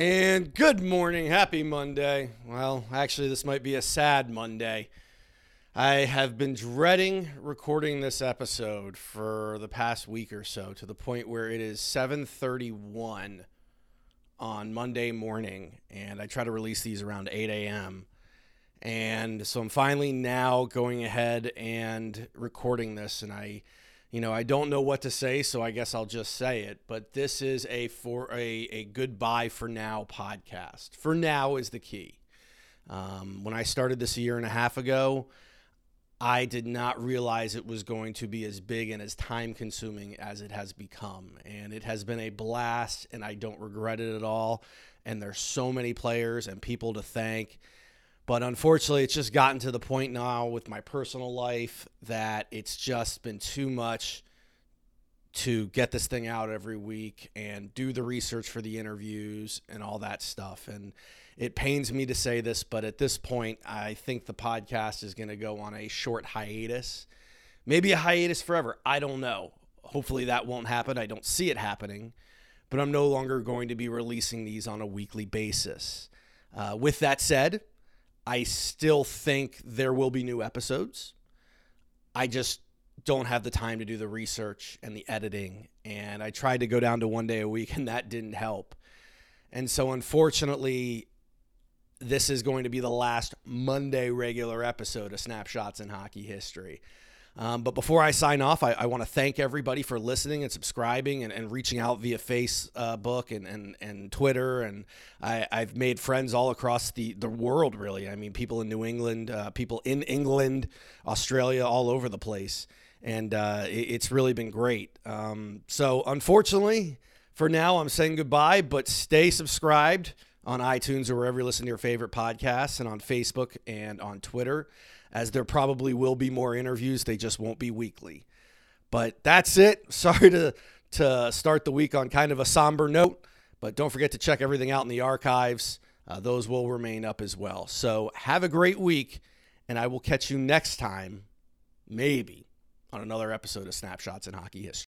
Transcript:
And good morning. Happy Monday. Well, actually, this might be a sad Monday. I have been dreading recording this episode for the past week or so to the point where it is 7:31 on Monday morning, and I try to release these around 8 a.m. And so I'm finally now going ahead and recording this, and I you know, I don't know what to say, so I guess I'll just say it. But this is a for a, a goodbye for now podcast. For now is the key. Um, when I started this a year and a half ago, I did not realize it was going to be as big and as time consuming as it has become. And it has been a blast, and I don't regret it at all. And there's so many players and people to thank but unfortunately, it's just gotten to the point now with my personal life that it's just been too much to get this thing out every week and do the research for the interviews and all that stuff. And it pains me to say this, but at this point, I think the podcast is going to go on a short hiatus. Maybe a hiatus forever. I don't know. Hopefully, that won't happen. I don't see it happening, but I'm no longer going to be releasing these on a weekly basis. Uh, with that said, I still think there will be new episodes. I just don't have the time to do the research and the editing. And I tried to go down to one day a week, and that didn't help. And so, unfortunately, this is going to be the last Monday regular episode of Snapshots in Hockey History. Um, but before I sign off, I, I want to thank everybody for listening and subscribing and, and reaching out via Facebook and, and, and Twitter. And I, have made friends all across the, the world, really. I mean, people in New England, uh, people in England, Australia, all over the place. And uh, it, it's really been great. Um, so, unfortunately, for now, I'm saying goodbye, but stay subscribed on iTunes or wherever you listen to your favorite podcasts and on Facebook and on Twitter as there probably will be more interviews. They just won't be weekly. But that's it. Sorry to, to start the week on kind of a somber note, but don't forget to check everything out in the archives. Uh, those will remain up as well. So have a great week, and I will catch you next time, maybe, on another episode of Snapshots in Hockey History.